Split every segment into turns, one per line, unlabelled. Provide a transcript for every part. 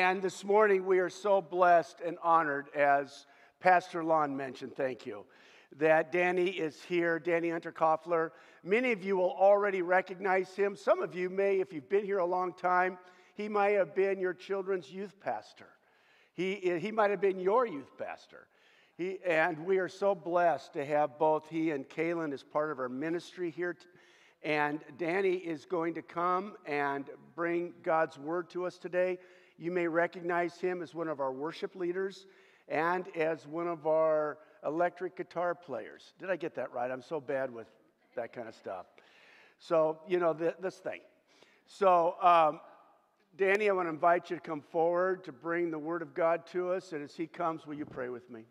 and this morning we are so blessed and honored, as Pastor Lon mentioned, thank you, that Danny is here, Danny Unterkoffler. Many of you will already recognize him. Some of you may, if you've been here a long time, he might have been your children's youth pastor. He, he might have been your youth pastor. He, and we are so blessed to have both he and Kaylin as part of our ministry here. And Danny is going to come and bring God's word to us today. You may recognize him as one of our worship leaders and as one of our electric guitar players. Did I get that right? I'm so bad with that kind of stuff. So, you know, this thing. So, um, Danny, I want to invite you to come forward to bring the Word of God to us. And as he comes, will you pray with me?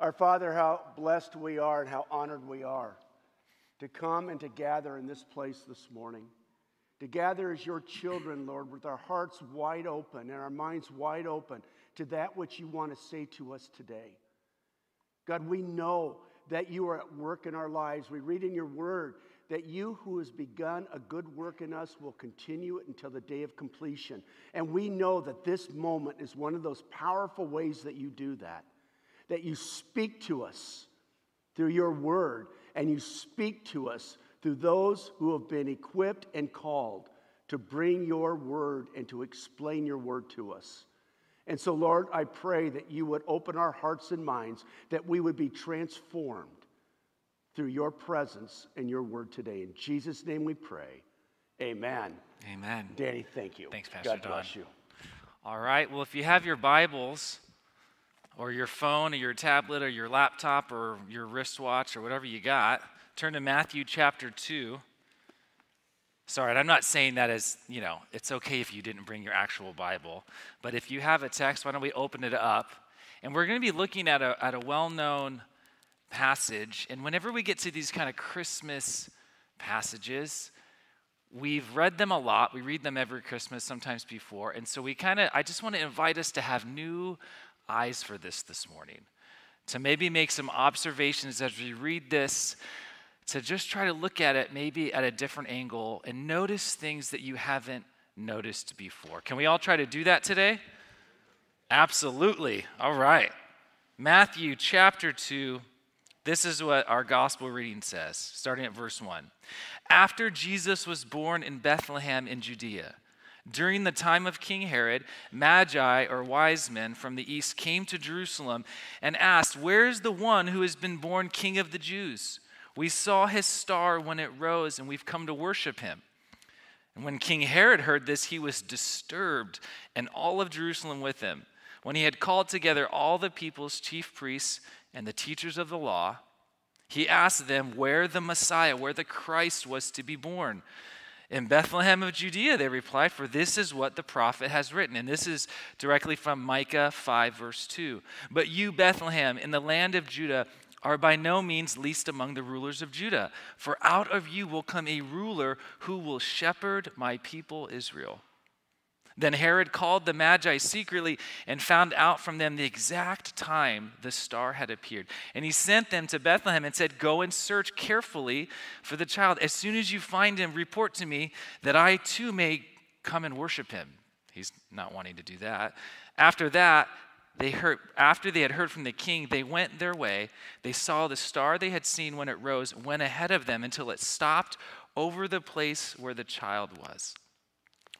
Our Father, how blessed we are and how honored we are to come and to gather in this place this morning to gather as your children, Lord, with our hearts wide open and our minds wide open to that which you want to say to us today. God, we know that you are at work in our lives. We read in your word that you who has begun a good work in us will continue it until the day of completion. And we know that this moment is one of those powerful ways that you do that, that you speak to us through your word and you speak to us through those who have been equipped and called to bring your word and to explain your word to us. And so, Lord, I pray that you would open our hearts and minds, that we would be transformed through your presence and your word today. In Jesus' name we pray. Amen.
Amen.
Danny, thank you.
Thanks, Pastor
God
Don.
bless you.
All right. Well, if you have your Bibles or your phone or your tablet or your laptop or your wristwatch or whatever you got, turn to Matthew chapter 2. Sorry, I'm not saying that as, you know, it's okay if you didn't bring your actual Bible. But if you have a text, why don't we open it up? And we're going to be looking at a, at a well known passage. And whenever we get to these kind of Christmas passages, we've read them a lot. We read them every Christmas, sometimes before. And so we kind of, I just want to invite us to have new eyes for this this morning, to maybe make some observations as we read this to just try to look at it maybe at a different angle and notice things that you haven't noticed before. Can we all try to do that today? Absolutely. All right. Matthew chapter 2. This is what our gospel reading says, starting at verse 1. After Jesus was born in Bethlehem in Judea, during the time of King Herod, Magi, or wise men from the east, came to Jerusalem and asked, Where is the one who has been born king of the Jews? We saw his star when it rose, and we've come to worship him. And when King Herod heard this, he was disturbed, and all of Jerusalem with him. When he had called together all the people's chief priests and the teachers of the law, he asked them where the Messiah, where the Christ was to be born. In Bethlehem of Judea, they replied, for this is what the prophet has written. And this is directly from Micah 5, verse 2. But you, Bethlehem, in the land of Judah, are by no means least among the rulers of Judah, for out of you will come a ruler who will shepherd my people Israel. Then Herod called the Magi secretly and found out from them the exact time the star had appeared. And he sent them to Bethlehem and said, Go and search carefully for the child. As soon as you find him, report to me that I too may come and worship him. He's not wanting to do that. After that, they heard after they had heard from the king they went their way. They saw the star they had seen when it rose went ahead of them until it stopped over the place where the child was.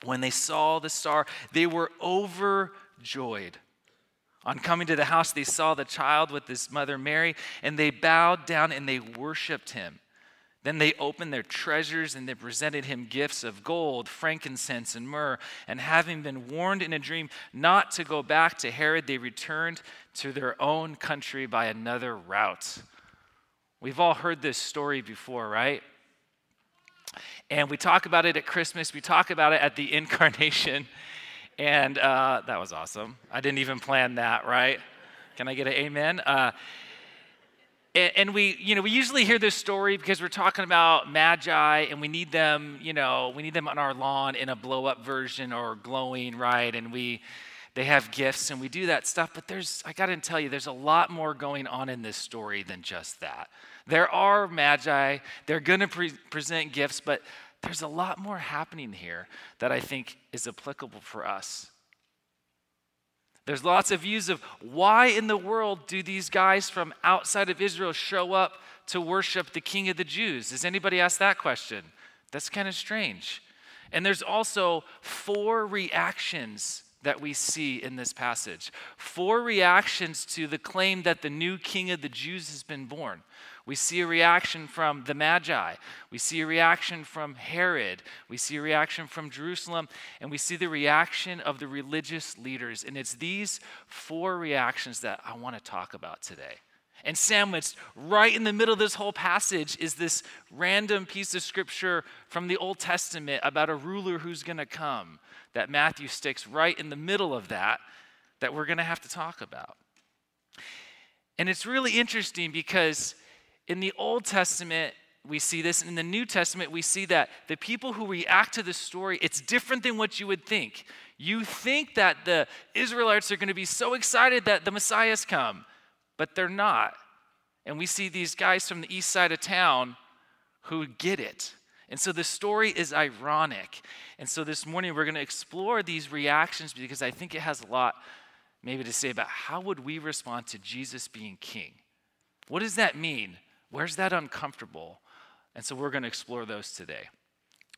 When they saw the star they were overjoyed. On coming to the house they saw the child with his mother mary and they bowed down and they worshiped him then they opened their treasures and they presented him gifts of gold, frankincense, and myrrh. And having been warned in a dream not to go back to Herod, they returned to their own country by another route. We've all heard this story before, right? And we talk about it at Christmas, we talk about it at the incarnation. And uh, that was awesome. I didn't even plan that, right? Can I get an amen? Uh, and we, you know, we usually hear this story because we're talking about magi and we need them, you know, we need them on our lawn in a blow up version or glowing, right? And we, they have gifts and we do that stuff. But there's, I got to tell you, there's a lot more going on in this story than just that. There are magi, they're to pre- present gifts, but there's a lot more happening here that I think is applicable for us There's lots of views of why in the world do these guys from outside of Israel show up to worship the king of the Jews? Does anybody ask that question? That's kind of strange. And there's also four reactions that we see in this passage. Four reactions to the claim that the new king of the Jews has been born. We see a reaction from the Magi. We see a reaction from Herod. We see a reaction from Jerusalem. And we see the reaction of the religious leaders. And it's these four reactions that I want to talk about today. And sandwiched right in the middle of this whole passage is this random piece of scripture from the Old Testament about a ruler who's going to come that Matthew sticks right in the middle of that that we're going to have to talk about. And it's really interesting because in the Old Testament, we see this. In the New Testament, we see that the people who react to the story, it's different than what you would think. You think that the Israelites are going to be so excited that the Messiah's come, but they're not. And we see these guys from the east side of town who get it. And so the story is ironic. And so this morning we're going to explore these reactions because I think it has a lot maybe to say about how would we respond to Jesus being king? What does that mean? Where's that uncomfortable? And so we're going to explore those today.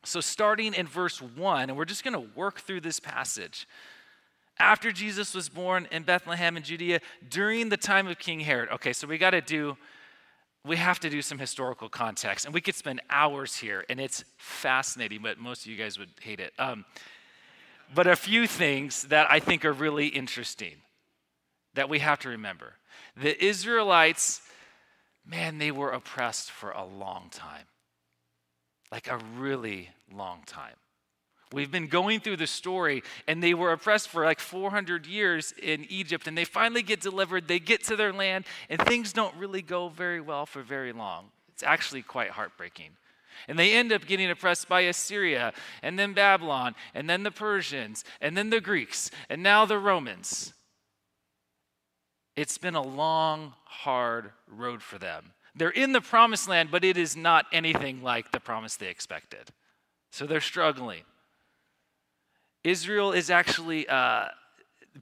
So starting in verse 1 and we're just going to work through this passage. After Jesus was born in Bethlehem in Judea during the time of King Herod. Okay, so we got to do we have to do some historical context, and we could spend hours here, and it's fascinating, but most of you guys would hate it. Um, but a few things that I think are really interesting that we have to remember. The Israelites, man, they were oppressed for a long time, like a really long time. We've been going through the story, and they were oppressed for like 400 years in Egypt, and they finally get delivered. They get to their land, and things don't really go very well for very long. It's actually quite heartbreaking. And they end up getting oppressed by Assyria, and then Babylon, and then the Persians, and then the Greeks, and now the Romans. It's been a long, hard road for them. They're in the promised land, but it is not anything like the promise they expected. So they're struggling. Israel is actually uh,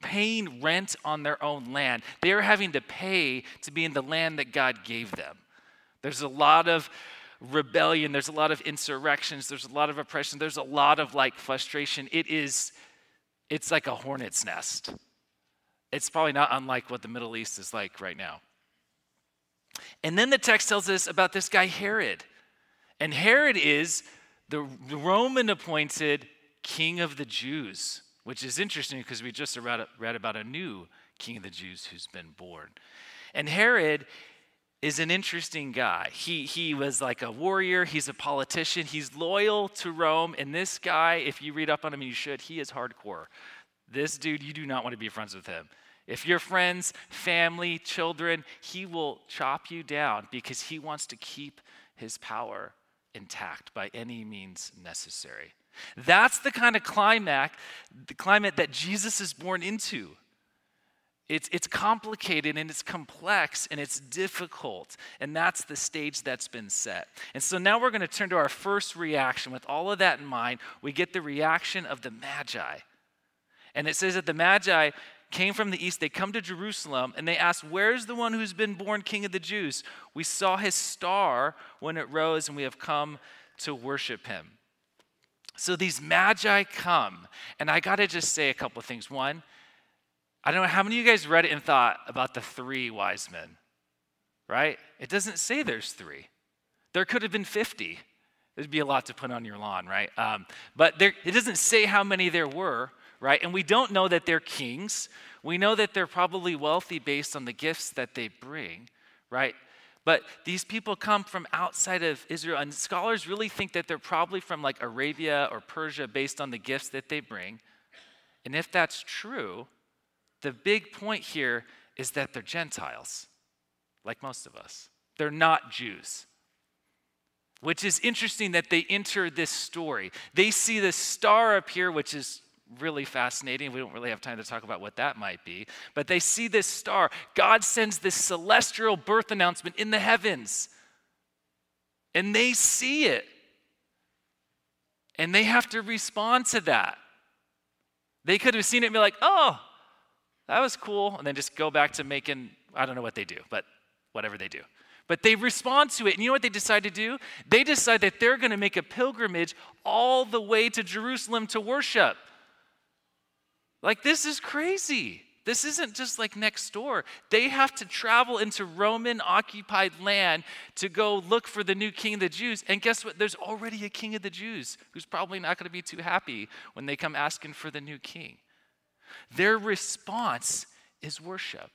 paying rent on their own land. They are having to pay to be in the land that God gave them. There's a lot of rebellion, there's a lot of insurrections, there's a lot of oppression, there's a lot of like frustration. It is, it's like a hornet's nest. It's probably not unlike what the Middle East is like right now. And then the text tells us about this guy, Herod. And Herod is the Roman appointed King of the Jews, which is interesting because we just read, about a new King of the Jews who's been born. And Herod is an interesting guy. He, he was like a warrior, he's a politician, he's loyal to Rome. And this guy, if you read up on him, you should, he is hardcore. This dude, you do not want to be friends with him. If you're friends, family, children, he will chop you down because he wants to keep his power intact by any means necessary. That's the kind of climax, the climate that Jesus is born into. It's, it's complicated and it's complex and it's difficult. And that's the stage that's been set. And so now we're going to turn to our first reaction. With all of that in mind, we get the reaction of the Magi. And it says that the Magi came from the east. They come to Jerusalem and they ask, Where's the one who's been born king of the Jews? We saw his star when it rose and we have come to worship him. So these magi come, and I got to just say a couple of things. One, I don't know how many of you guys read it and thought about the three wise men, right? It doesn't say there's three. There could have been 50. There'd be a lot to put on your lawn, right? Um, but there, it doesn't say how many there were, right? And we don't know that they're kings. We know that they're probably wealthy based on the gifts that they bring, right? But these people come from outside of Israel, and scholars really think that they're probably from like Arabia or Persia based on the gifts that they bring. And if that's true, the big point here is that they're Gentiles, like most of us. They're not Jews. Which is interesting that they enter this story. They see the star appear, which is really fascinating. We don't really have time to talk about what that might be. But they see this star. God sends this celestial birth announcement in the heavens. And they see it. And they have to respond to that. They could have seen it and be like, oh, that was cool, and then just go back to making, I don't know what they do, but whatever they do. But they respond to it. And you know what they decide to do? They decide that they're going to make a pilgrimage all the way to Jerusalem to worship. Like, this is crazy. This isn't just like next door. They have to travel into Roman occupied land to go look for the new king of the Jews. And guess what? There's already a king of the Jews who's probably not going to be too happy when they come asking for the new king. Their response is worship.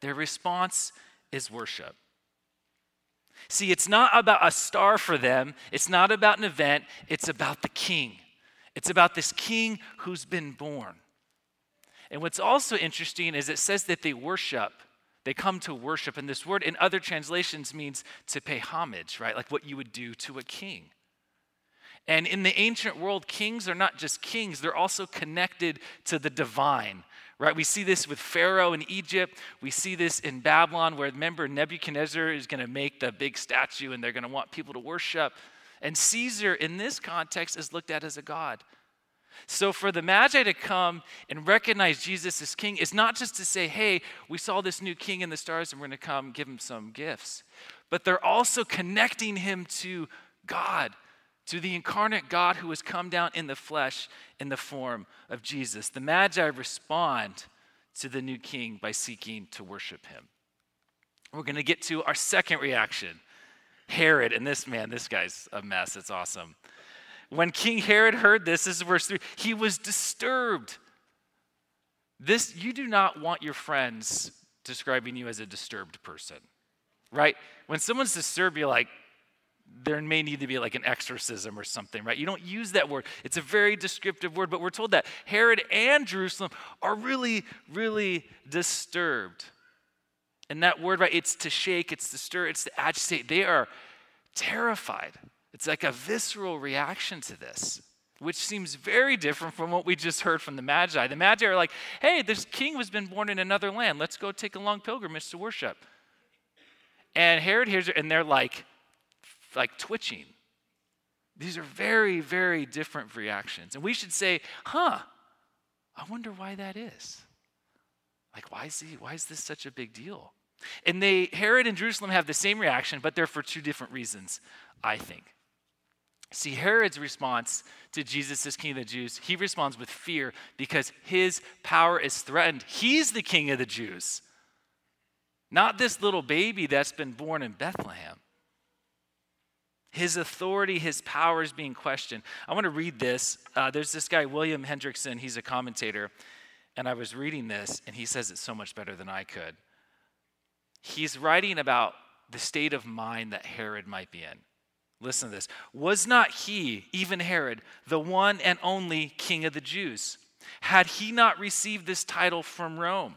Their response is worship. See, it's not about a star for them, it's not about an event, it's about the king. It's about this king who's been born. And what's also interesting is it says that they worship. They come to worship. And this word in other translations means to pay homage, right? Like what you would do to a king. And in the ancient world, kings are not just kings, they're also connected to the divine, right? We see this with Pharaoh in Egypt. We see this in Babylon, where remember, Nebuchadnezzar is going to make the big statue and they're going to want people to worship. And Caesar, in this context, is looked at as a god. So, for the Magi to come and recognize Jesus as king is not just to say, hey, we saw this new king in the stars and we're going to come give him some gifts, but they're also connecting him to God, to the incarnate God who has come down in the flesh in the form of Jesus. The Magi respond to the new king by seeking to worship him. We're going to get to our second reaction Herod, and this man, this guy's a mess. It's awesome. When King Herod heard this, this is verse 3, he was disturbed. This, you do not want your friends describing you as a disturbed person, right? When someone's disturbed, you're like, there may need to be like an exorcism or something, right? You don't use that word. It's a very descriptive word, but we're told that Herod and Jerusalem are really, really disturbed. And that word, right, it's to shake, it's to stir, it's to agitate. They are terrified. It's like a visceral reaction to this, which seems very different from what we just heard from the Magi. The Magi are like, hey, this king has been born in another land. Let's go take a long pilgrimage to worship. And Herod hears it, and they're like, like twitching. These are very, very different reactions. And we should say, huh, I wonder why that is. Like, why is, he, why is this such a big deal? And they, Herod and Jerusalem have the same reaction, but they're for two different reasons, I think. See, Herod's response to Jesus as king of the Jews, he responds with fear because his power is threatened. He's the king of the Jews, not this little baby that's been born in Bethlehem. His authority, his power is being questioned. I want to read this. Uh, there's this guy, William Hendriksen, he's a commentator, and I was reading this, and he says it so much better than I could. He's writing about the state of mind that Herod might be in. Listen to this. Was not he, even Herod, the one and only king of the Jews? Had he not received this title from Rome?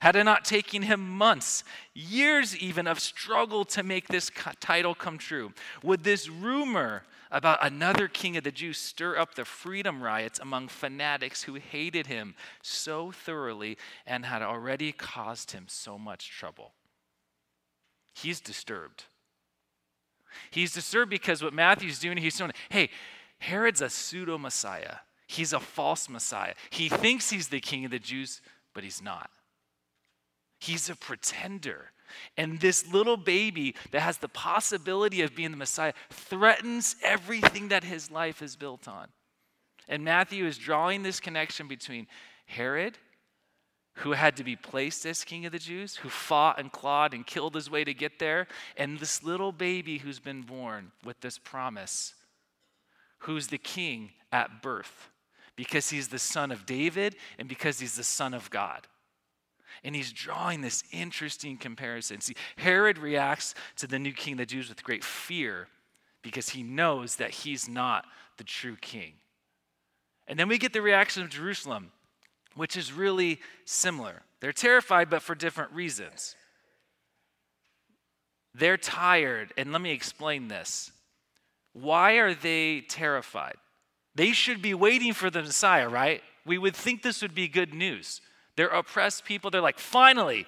Had it not taken him months, years even, of struggle to make this title come true? Would this rumor about another king of the Jews stir up the freedom riots among fanatics who hated him so thoroughly and had already caused him so much trouble? He's disturbed. He's disturbed because what Matthew's doing, he's saying, hey, Herod's a pseudo Messiah. He's a false Messiah. He thinks he's the king of the Jews, but he's not. He's a pretender. And this little baby that has the possibility of being the Messiah threatens everything that his life is built on. And Matthew is drawing this connection between Herod who had to be placed as king of the Jews, who fought and clawed and killed his way to get there, and this little baby who's been born with this promise, who's the king at birth, because he's the son of David and because he's the son of God. And he's drawing this interesting comparison. See, Herod reacts to the new king of the Jews with great fear because he knows that he's not the true king. And then we get the reaction of Jerusalem which is really similar. They're terrified, but for different reasons. They're tired, and let me explain this. Why are they terrified? They should be waiting for the Messiah, right? We would think this would be good news. They're oppressed people. They're like, finally,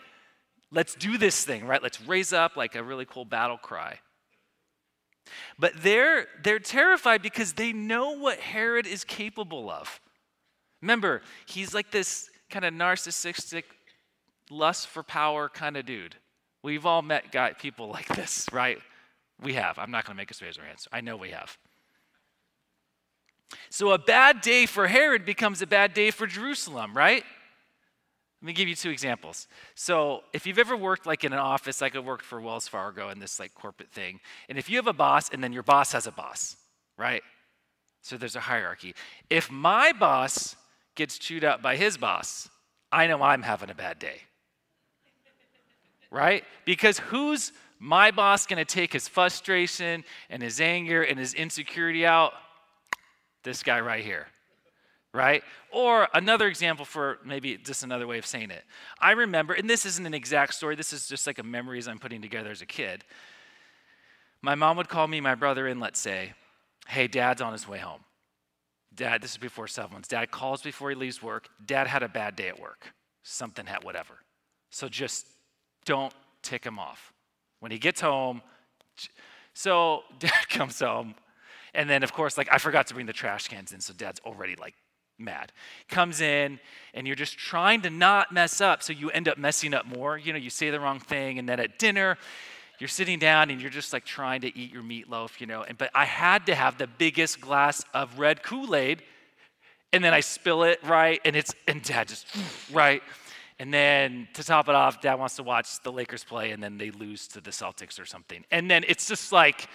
let's do this thing, right? Let's raise up like a really cool battle cry. But they're, they're terrified because they know what Herod is capable of. Remember, he's like this kind of narcissistic, lust for power kind of dude. We've all met guy, people like this, right? We have. I'm not going to make us raise our hands. I know we have. So a bad day for Herod becomes a bad day for Jerusalem, right? Let me give you two examples. So, if you've ever worked like in an office, like I worked for Wells Fargo in this like corporate thing, and if you have a boss and then your boss has a boss, right? So there's a hierarchy. If my boss gets chewed up by his boss, I know I'm having a bad day. right? Because who's my boss going to take his frustration and his anger and his insecurity out? This guy right here right? Or another example for maybe just another way of saying it. I remember, and this isn't an exact story, this is just like a memories I'm putting together as a kid. My mom would call me, my brother in, let's say, hey, dad's on his way home. Dad, this is before cell phones. Dad calls before he leaves work. Dad had a bad day at work. Something had whatever. So just don't tick him off. When he gets home, so dad comes home, and then of course, like I forgot to bring the trash cans in, so dad's already like mad. Comes in and you're just trying to not mess up, so you end up messing up more. You know, you say the wrong thing, and then at dinner, you're sitting down and you're just like trying to eat your meatloaf, you know. And but I had to have the biggest glass of red Kool-Aid, and then I spill it right, and it's and dad just right. And then to top it off, dad wants to watch the Lakers play, and then they lose to the Celtics or something. And then it's just like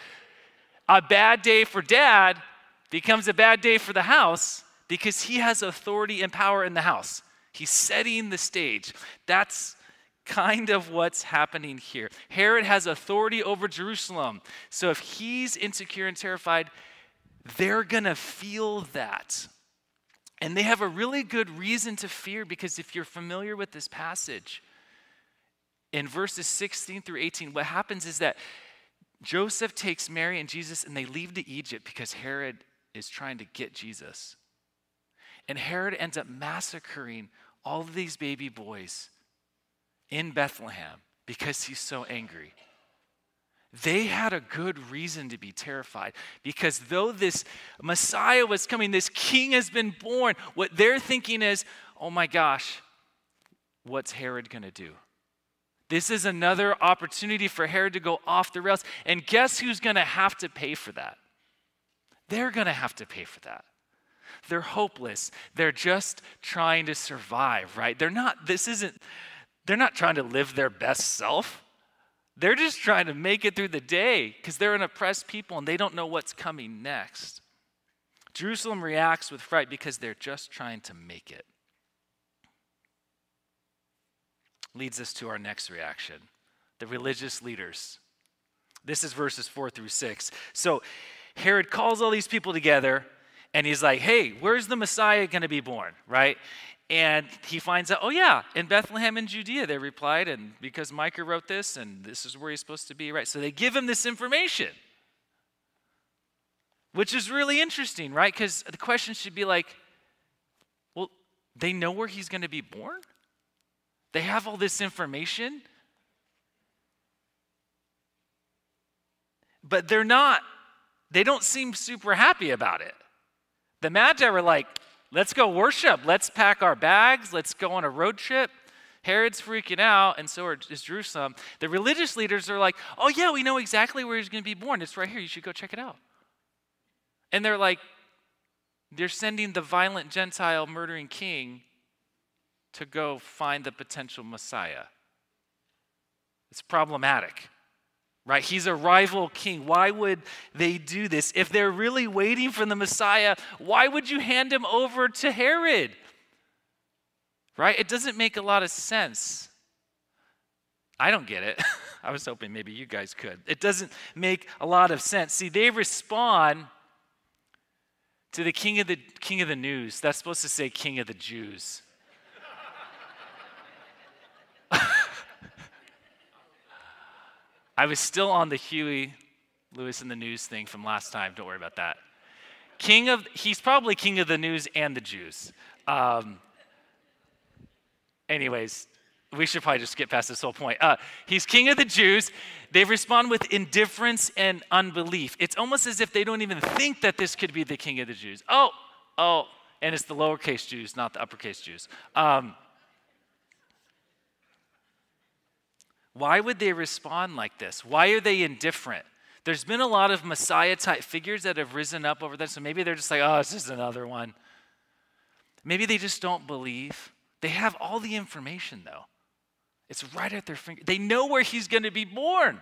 a bad day for dad becomes a bad day for the house because he has authority and power in the house. He's setting the stage. That's kind of what's happening here. Herod has authority over Jerusalem. So if he's insecure and terrified, they're going to feel that. And they have a really good reason to fear because if you're familiar with this passage, in verses 16 through 18, what happens is that Joseph takes Mary and Jesus and they leave to Egypt because Herod is trying to get Jesus. And Herod ends up massacring all of these baby boys in Bethlehem because he's so angry. They had a good reason to be terrified because though this Messiah was coming, this king has been born, what they're thinking is, oh my gosh, what's Herod going to do? This is another opportunity for Herod to go off the rails. And guess who's going to have to pay for that? They're going to have to pay for that. They're hopeless. They're just trying to survive, right? They're not, this isn't, they're not trying to live their best self. They're just trying to make it through the day because they're an oppressed people and they don't know what's coming next. Jerusalem reacts with fright because they're just trying to make it. Leads us to our next reaction the religious leaders. This is verses four through six. So Herod calls all these people together and he's like, hey, where's the Messiah going to be born, right? And he finds out, oh, yeah, in Bethlehem in Judea, they replied, and because Micah wrote this, and this is where he's supposed to be, right? So they give him this information, which is really interesting, right? Because the question should be like, well, they know where he's going to be born? They have all this information? But they're not, they don't seem super happy about it. The Magi were like, let's go worship. Let's pack our bags. Let's go on a road trip. Herod's freaking out, and so is Jerusalem. The religious leaders are like, oh, yeah, we know exactly where he's going to be born. It's right here. You should go check it out. And they're like, they're sending the violent Gentile murdering king to go find the potential Messiah. It's problematic right? He's a rival king. Why would they do this? If they're really waiting for the Messiah, why would you hand him over to Herod? Right? It doesn't make a lot of sense. I don't get it. I was hoping maybe you guys could. It doesn't make a lot of sense. See, they respond to the king of the king of the news. That's supposed to say king of the Jews. I was still on the Huey Lewis and the News thing from last time. Don't worry about that. King of, he's probably king of the news and the Jews. Um, anyways, we should probably just skip past this whole point. Uh, he's king of the Jews. They respond with indifference and unbelief. It's almost as if they don't even think that this could be the king of the Jews. Oh, oh, and it's the lowercase Jews, not the uppercase Jews. Um, Why would they respond like this? Why are they indifferent? There's been a lot of Messiah type figures that have risen up over there, so maybe they're just like, oh, it's just another one. Maybe they just don't believe. They have all the information, though. It's right at their finger. They know where he's going to be born.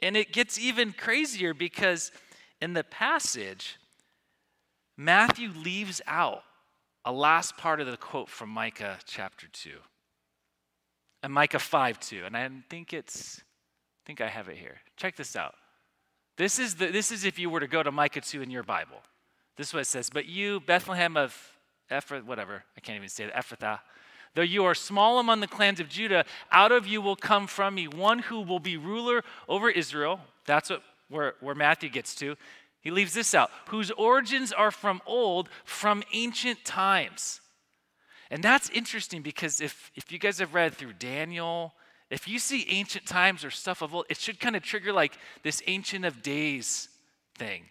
And it gets even crazier because in the passage, Matthew leaves out a last part of the quote from Micah chapter 2. And Micah 5 2. And I think it's, I think I have it here. Check this out. This is, the, this is if you were to go to Micah 2 in your Bible. This is what it says. But you, Bethlehem of Ephrath, whatever, I can't even say it, Ephrathah, though you are small among the clans of Judah, out of you will come from me one who will be ruler over Israel. That's what, where, where Matthew gets to. He leaves this out whose origins are from old, from ancient times. And that's interesting because if, if you guys have read through Daniel, if you see ancient times or stuff of old, it should kind of trigger like this ancient of days thing,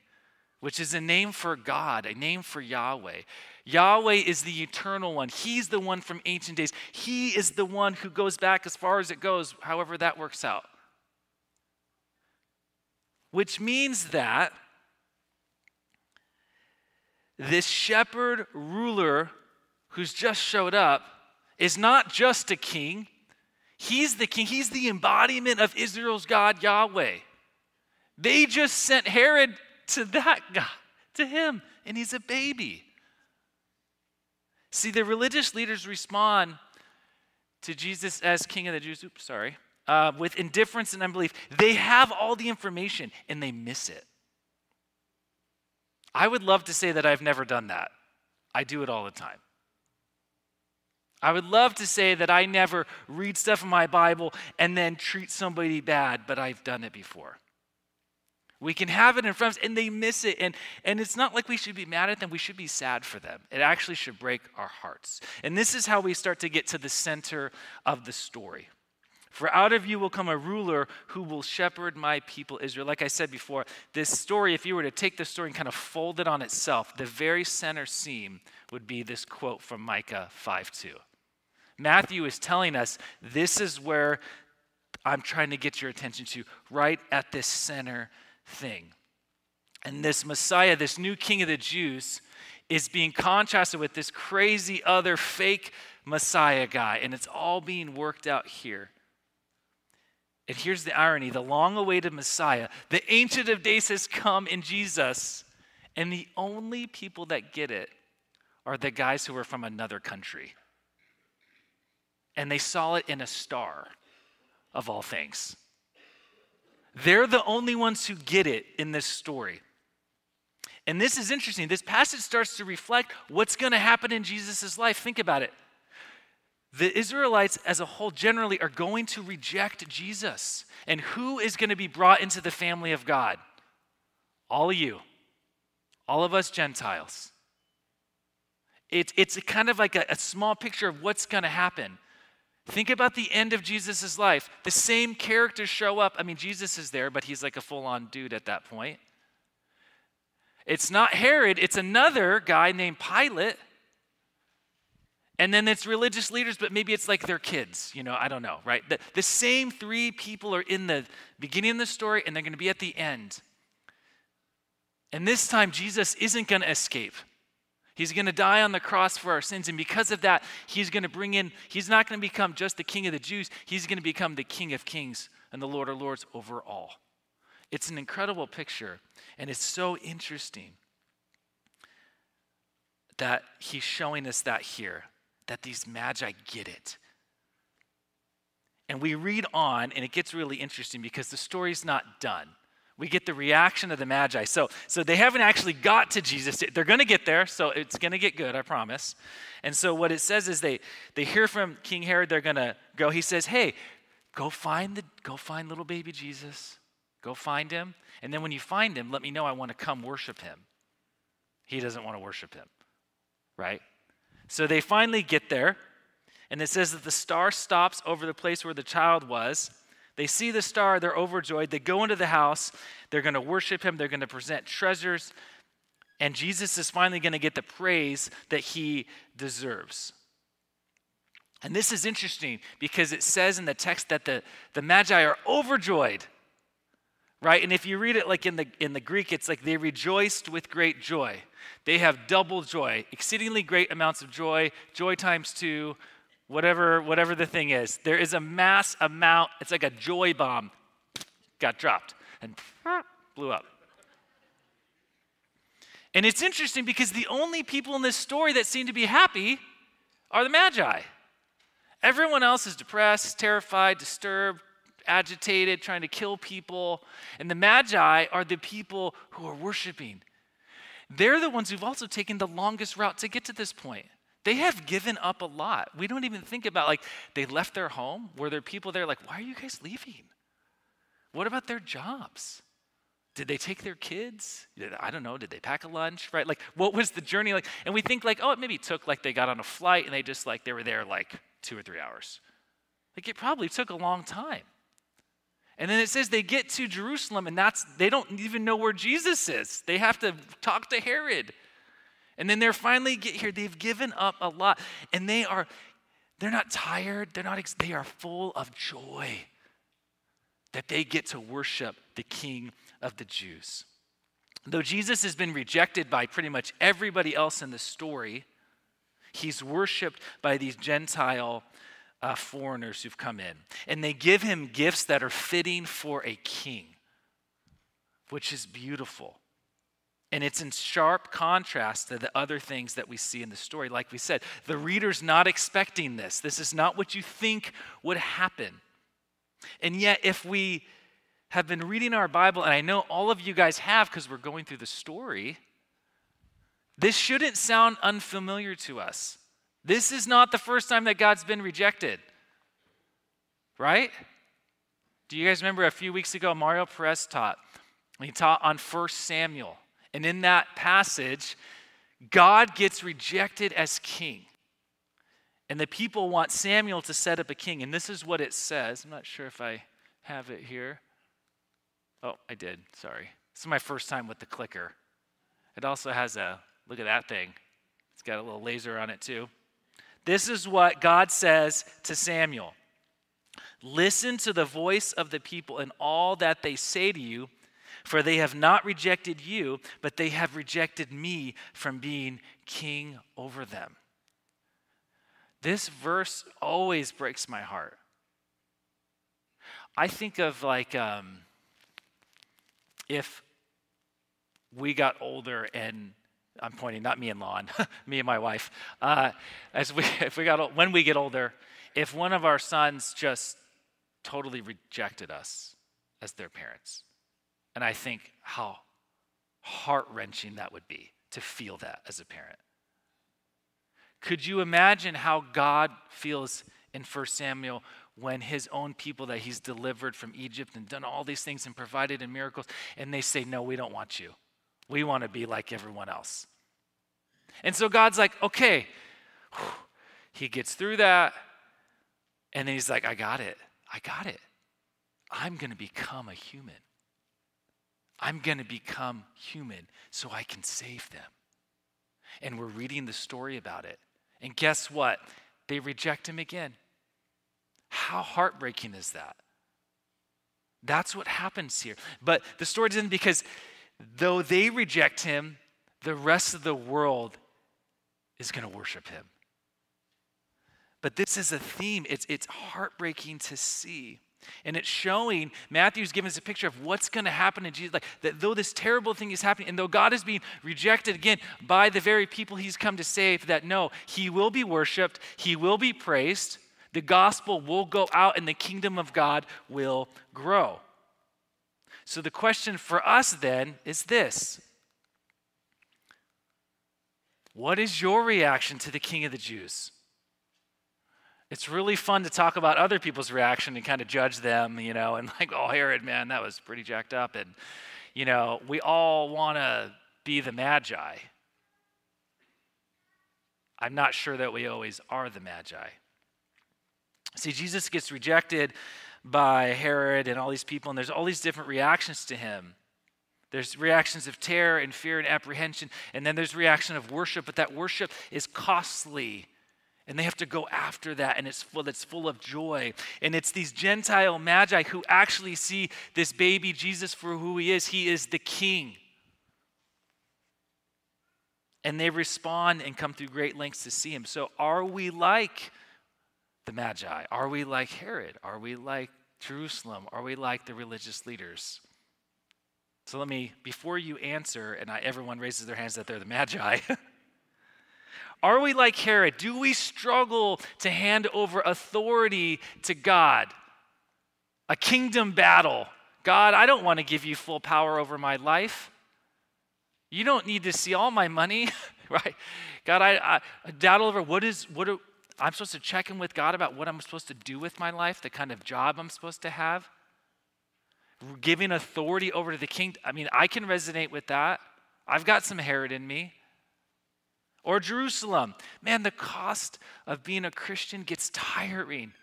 which is a name for God, a name for Yahweh. Yahweh is the eternal one. He's the one from ancient days. He is the one who goes back as far as it goes, however that works out. Which means that this shepherd ruler who's just showed up is not just a king, he's the king, he's the embodiment of Israel's God, Yahweh. They just sent Herod to that guy, to him, and he's a baby. See, the religious leaders respond to Jesus as king of the Jews, oops, sorry, uh, with indifference and unbelief. They have all the information and they miss it. I would love to say that I've never done that. I do it all the time. I would love to say that I never read stuff in my Bible and then treat somebody bad, but I've done it before. We can have it in front of us and they miss it. And, and it's not like we should be mad at them, we should be sad for them. It actually should break our hearts. And this is how we start to get to the center of the story. For out of you will come a ruler who will shepherd my people Israel. Like I said before, this story, if you were to take the story and kind of fold it on itself, the very center seam would be this quote from Micah 5 2. Matthew is telling us this is where I'm trying to get your attention to, right at this center thing. And this Messiah, this new king of the Jews, is being contrasted with this crazy other fake Messiah guy. And it's all being worked out here. And here's the irony the long awaited Messiah, the Ancient of Days has come in Jesus. And the only people that get it are the guys who are from another country. And they saw it in a star, of all things. They're the only ones who get it in this story. And this is interesting. This passage starts to reflect what's going to happen in Jesus' life. Think about it the Israelites as a whole generally are going to reject Jesus. And who is going to be brought into the family of God? All of you, all of us Gentiles. It, it's kind of like a, a small picture of what's going to happen. Think about the end of Jesus' life. The same characters show up. I mean, Jesus is there, but he's like a full on dude at that point. It's not Herod, it's another guy named Pilate and then it's religious leaders, but maybe it's like their kids, you know, I don't know, right? The, the same three people are in the beginning of the story and they're going to be at the end. And this time, Jesus isn't going to escape. He's going to die on the cross for our sins. And because of that, he's going to bring in, he's not going to become just the king of the Jews, he's going to become the king of kings and the Lord of lords over all. It's an incredible picture, and it's so interesting that he's showing us that here that these magi get it. And we read on, and it gets really interesting because the story's not done. We get the reaction of the magi. So, so they haven't actually got to Jesus. They're going to get there, so it's going to get good, I promise. And so what it says is they, they hear from King Herod, they're going to go. He says, hey, go find, the, go find little baby Jesus. Go find him. And then when you find him, let me know I want to come worship him. He doesn't want to worship him, right? So they finally get there, and it says that the star stops over the place where the child was. They see the star, they're overjoyed. They go into the house, they're going to worship him, they're going to present treasures, and Jesus is finally going to get the praise that he deserves. And this is interesting because it says in the text that the, the Magi are overjoyed. Right? And if you read it like in the in the Greek, it's like they rejoiced with great joy. They have double joy, exceedingly great amounts of joy, joy times two, whatever, whatever the thing is. There is a mass amount, it's like a joy bomb, got dropped and blew up. And it's interesting because the only people in this story that seem to be happy are the Magi. Everyone else is depressed, terrified, disturbed, agitated, trying to kill people. And the Magi are the people who are worshiping. They're the ones who've also taken the longest route to get to this point. They have given up a lot. We don't even think about like they left their home. Were there people there like, why are you guys leaving? What about their jobs? Did they take their kids? I don't know. Did they pack a lunch? Right? Like, what was the journey like? And we think like, oh, it maybe took like they got on a flight and they just like they were there like two or three hours. Like it probably took a long time. And then it says they get to Jerusalem and that's they don't even know where Jesus is. They have to talk to Herod. And then they're finally get here. They've given up a lot. And they are, they're not tired. They're not, they are full of joy that they get to worship the King of the Jews. Though Jesus has been rejected by pretty much everybody else in the story, he's worshiped by these Gentile uh, foreigners who've come in. And they give him gifts that are fitting for a king, which is beautiful. And it's in sharp contrast to the other things that we see in the story. Like we said, the reader's not expecting this. This is not what you think would happen. And yet, if we have been reading our Bible, and I know all of you guys have because we're going through the story, this shouldn't sound unfamiliar to us. This is not the first time that God's been rejected, right? Do you guys remember a few weeks ago, Mario Perez taught? He taught on 1 Samuel. And in that passage, God gets rejected as king. And the people want Samuel to set up a king. And this is what it says. I'm not sure if I have it here. Oh, I did. Sorry. This is my first time with the clicker. It also has a look at that thing. It's got a little laser on it, too. This is what God says to Samuel Listen to the voice of the people and all that they say to you for they have not rejected you, but they have rejected me from being king over them. This verse always breaks my heart. I think of like um, if we got older and I'm pointing, not me and Lon, me and my wife. Uh, as we, if we got, when we get older, if one of our sons just totally rejected us as their parents, and I think how heart wrenching that would be to feel that as a parent. Could you imagine how God feels in 1 Samuel when his own people that he's delivered from Egypt and done all these things and provided in miracles, and they say, No, we don't want you. We want to be like everyone else. And so God's like, Okay. He gets through that, and then he's like, I got it. I got it. I'm going to become a human. I'm going to become human so I can save them. And we're reading the story about it. And guess what? They reject him again. How heartbreaking is that? That's what happens here. But the story doesn't because though they reject him, the rest of the world is going to worship him. But this is a theme, it's, it's heartbreaking to see. And it's showing, Matthew's giving us a picture of what's going to happen in Jesus. Like, that though this terrible thing is happening, and though God is being rejected again by the very people he's come to save, that no, he will be worshiped, he will be praised, the gospel will go out, and the kingdom of God will grow. So the question for us then is this What is your reaction to the King of the Jews? It's really fun to talk about other people's reaction and kind of judge them, you know, and like, oh, Herod, man, that was pretty jacked up. And, you know, we all want to be the magi. I'm not sure that we always are the magi. See, Jesus gets rejected by Herod and all these people, and there's all these different reactions to him. There's reactions of terror and fear and apprehension, and then there's reaction of worship, but that worship is costly And they have to go after that, and it's full, it's full of joy. And it's these Gentile magi who actually see this baby Jesus for who he is. He is the king. And they respond and come through great lengths to see him. So, are we like the magi? Are we like Herod? Are we like Jerusalem? Are we like the religious leaders? So, let me, before you answer, and I, everyone raises their hands that they're the magi. Are we like Herod? Do we struggle to hand over authority to God? A kingdom battle. God, I don't want to give you full power over my life. You don't need to see all my money, right? God, I, I doubt over what is what are, I'm supposed to check in with God about what I'm supposed to do with my life, the kind of job I'm supposed to have. Giving authority over to the king. I mean, I can resonate with that. I've got some Herod in me. Or Jerusalem. Man, the cost of being a Christian gets tiring.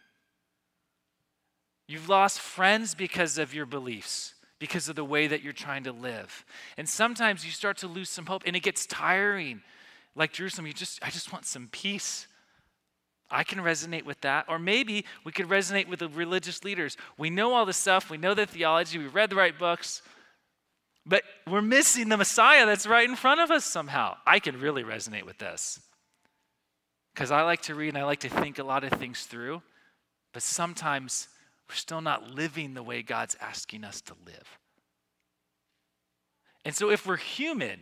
You've lost friends because of your beliefs, because of the way that you're trying to live. And sometimes you start to lose some hope and it gets tiring. Like Jerusalem, you just I just want some peace. I can resonate with that. Or maybe we could resonate with the religious leaders. We know all the stuff, we know the theology, we read the right books, but we're missing the Messiah that's right in front of us somehow. I can really resonate with this. Because I like to read and I like to think a lot of things through, but sometimes we're still not living the way God's asking us to live. And so if we're human,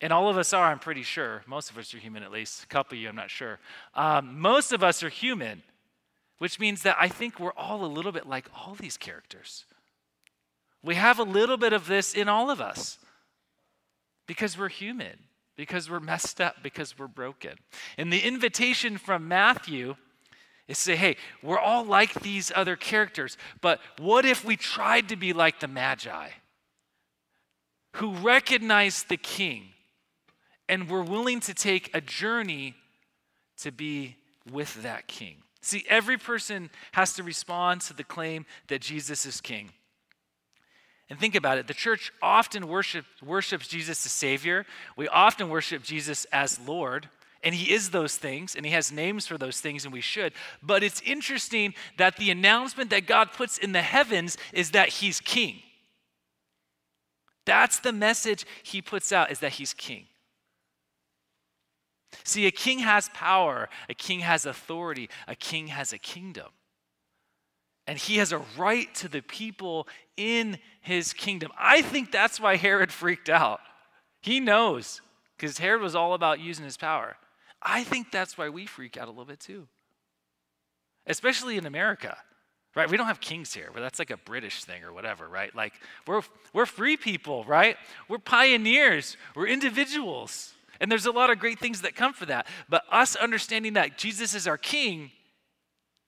and all of us are, I'm pretty sure, most of us are human at least, a couple of you, I'm not sure. Um, most of us are human, which means that I think we're all a little bit like all these characters. We have a little bit of this in all of us because we're human, because we're messed up, because we're broken. And the invitation from Matthew is to say, hey, we're all like these other characters, but what if we tried to be like the Magi who recognized the king and we're willing to take a journey to be with that king? See, every person has to respond to the claim that Jesus is king. And think about it the church often worship, worships Jesus as Savior. We often worship Jesus as Lord. And he is those things, and he has names for those things, and we should. But it's interesting that the announcement that God puts in the heavens is that he's king. That's the message he puts out, is that he's king. See, a king has power, a king has authority, a king has a kingdom. And he has a right to the people in his kingdom. I think that's why Herod freaked out. He knows, because Herod was all about using his power. I think that's why we freak out a little bit too, especially in America. Right? We don't have kings here, but that's like a British thing or whatever, right? Like we're we're free people, right? We're pioneers, we're individuals. And there's a lot of great things that come for that. But us understanding that Jesus is our king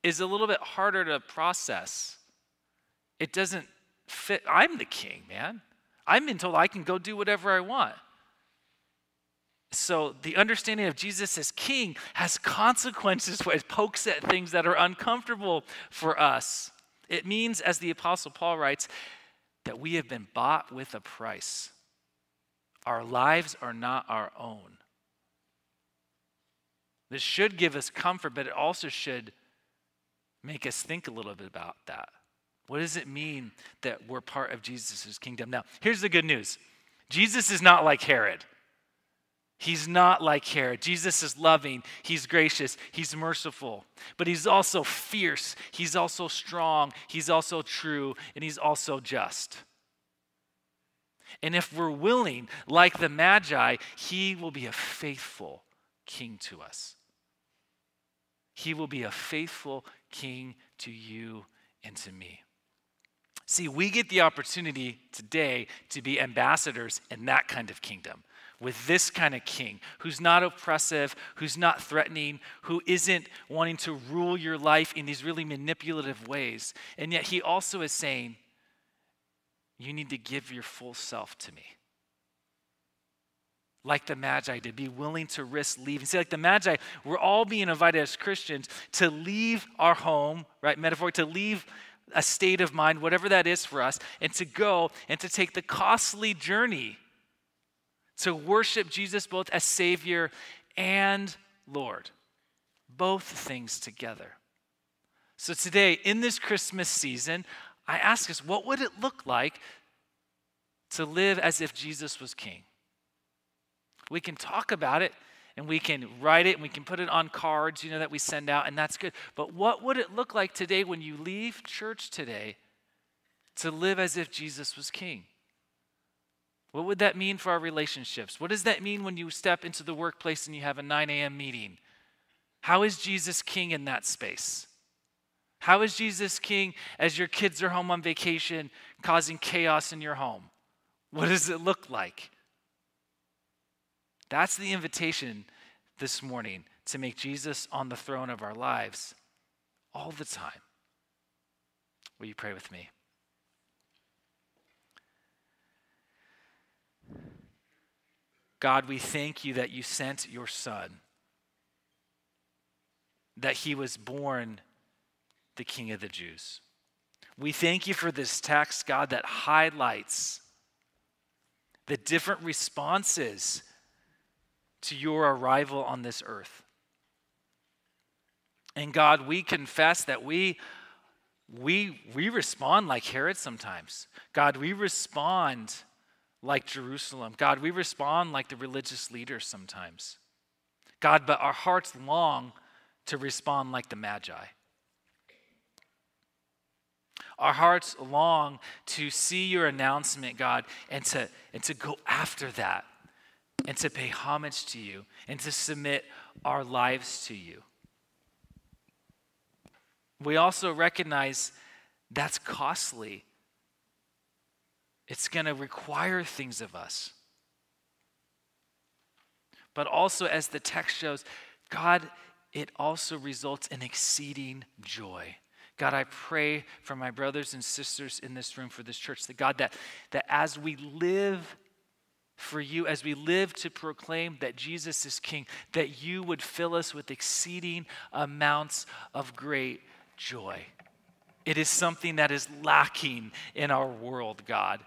is a little bit harder to process. It doesn't fit. I'm the king, man. I'm been told I can go do whatever I want. So the understanding of Jesus as king has consequences where it pokes at things that are uncomfortable for us. It means, as the Apostle Paul writes, that we have been bought with a price. Our lives are not our own. This should give us comfort, but it also should make us think a little bit about that. What does it mean that we're part of Jesus' kingdom? Now, here's the good news Jesus is not like Herod. He's not like Herod. Jesus is loving, he's gracious, he's merciful, but he's also fierce, he's also strong, he's also true, and he's also just. And if we're willing, like the Magi, he will be a faithful king to us. He will be a faithful king to you and to me. See, we get the opportunity today to be ambassadors in that kind of kingdom with this kind of king who's not oppressive, who's not threatening, who isn't wanting to rule your life in these really manipulative ways. And yet he also is saying, You need to give your full self to me. Like the Magi did, be willing to risk leaving. See, like the Magi, we're all being invited as Christians to leave our home, right? Metaphor, to leave a state of mind, whatever that is for us, and to go and to take the costly journey to worship Jesus both as Savior and Lord. both things together. So today, in this Christmas season, I ask us, what would it look like to live as if Jesus was king? We can talk about it and we can write it and we can put it on cards, you know, that we send out, and that's good. But what would it look like today when you leave church today to live as if Jesus was king? What would that mean for our relationships? What does that mean when you step into the workplace and you have a 9 a.m. meeting? How is Jesus king in that space? How is Jesus king as your kids are home on vacation, causing chaos in your home? What does it look like? That's the invitation this morning to make Jesus on the throne of our lives all the time. Will you pray with me? God, we thank you that you sent your Son, that he was born the King of the Jews. We thank you for this text, God, that highlights the different responses to your arrival on this earth. And God, we confess that we we we respond like Herod sometimes. God, we respond like Jerusalem. God, we respond like the religious leaders sometimes. God, but our hearts long to respond like the Magi. Our hearts long to see your announcement, God, and to, and to go after that, and to pay homage to you, and to submit our lives to you. We also recognize that's costly it's going to require things of us. But also, as the text shows, God, it also results in exceeding joy. God, I pray for my brothers and sisters in this room, for this church, that God, that, that as we live for you, as we live to proclaim that Jesus is King, that you would fill us with exceeding amounts of great joy. It is something that is lacking in our world, God.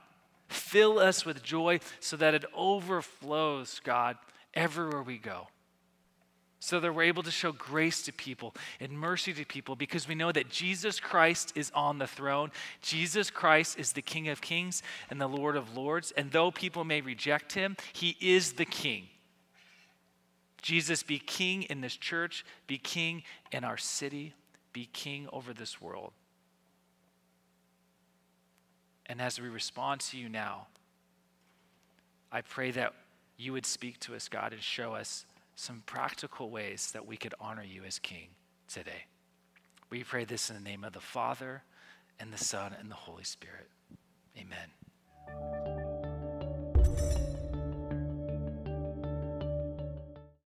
Fill us with joy so that it overflows, God, everywhere we go. So that we're able to show grace to people and mercy to people because we know that Jesus Christ is on the throne. Jesus Christ is the King of kings and the Lord of lords. And though people may reject him, he is the King. Jesus, be king in this church, be king in our city, be king over this world. And as we respond to you now, I pray that you would speak to us, God, and show us some practical ways that we could honor you as King today. We pray this in the name of the Father, and the Son, and the Holy Spirit. Amen.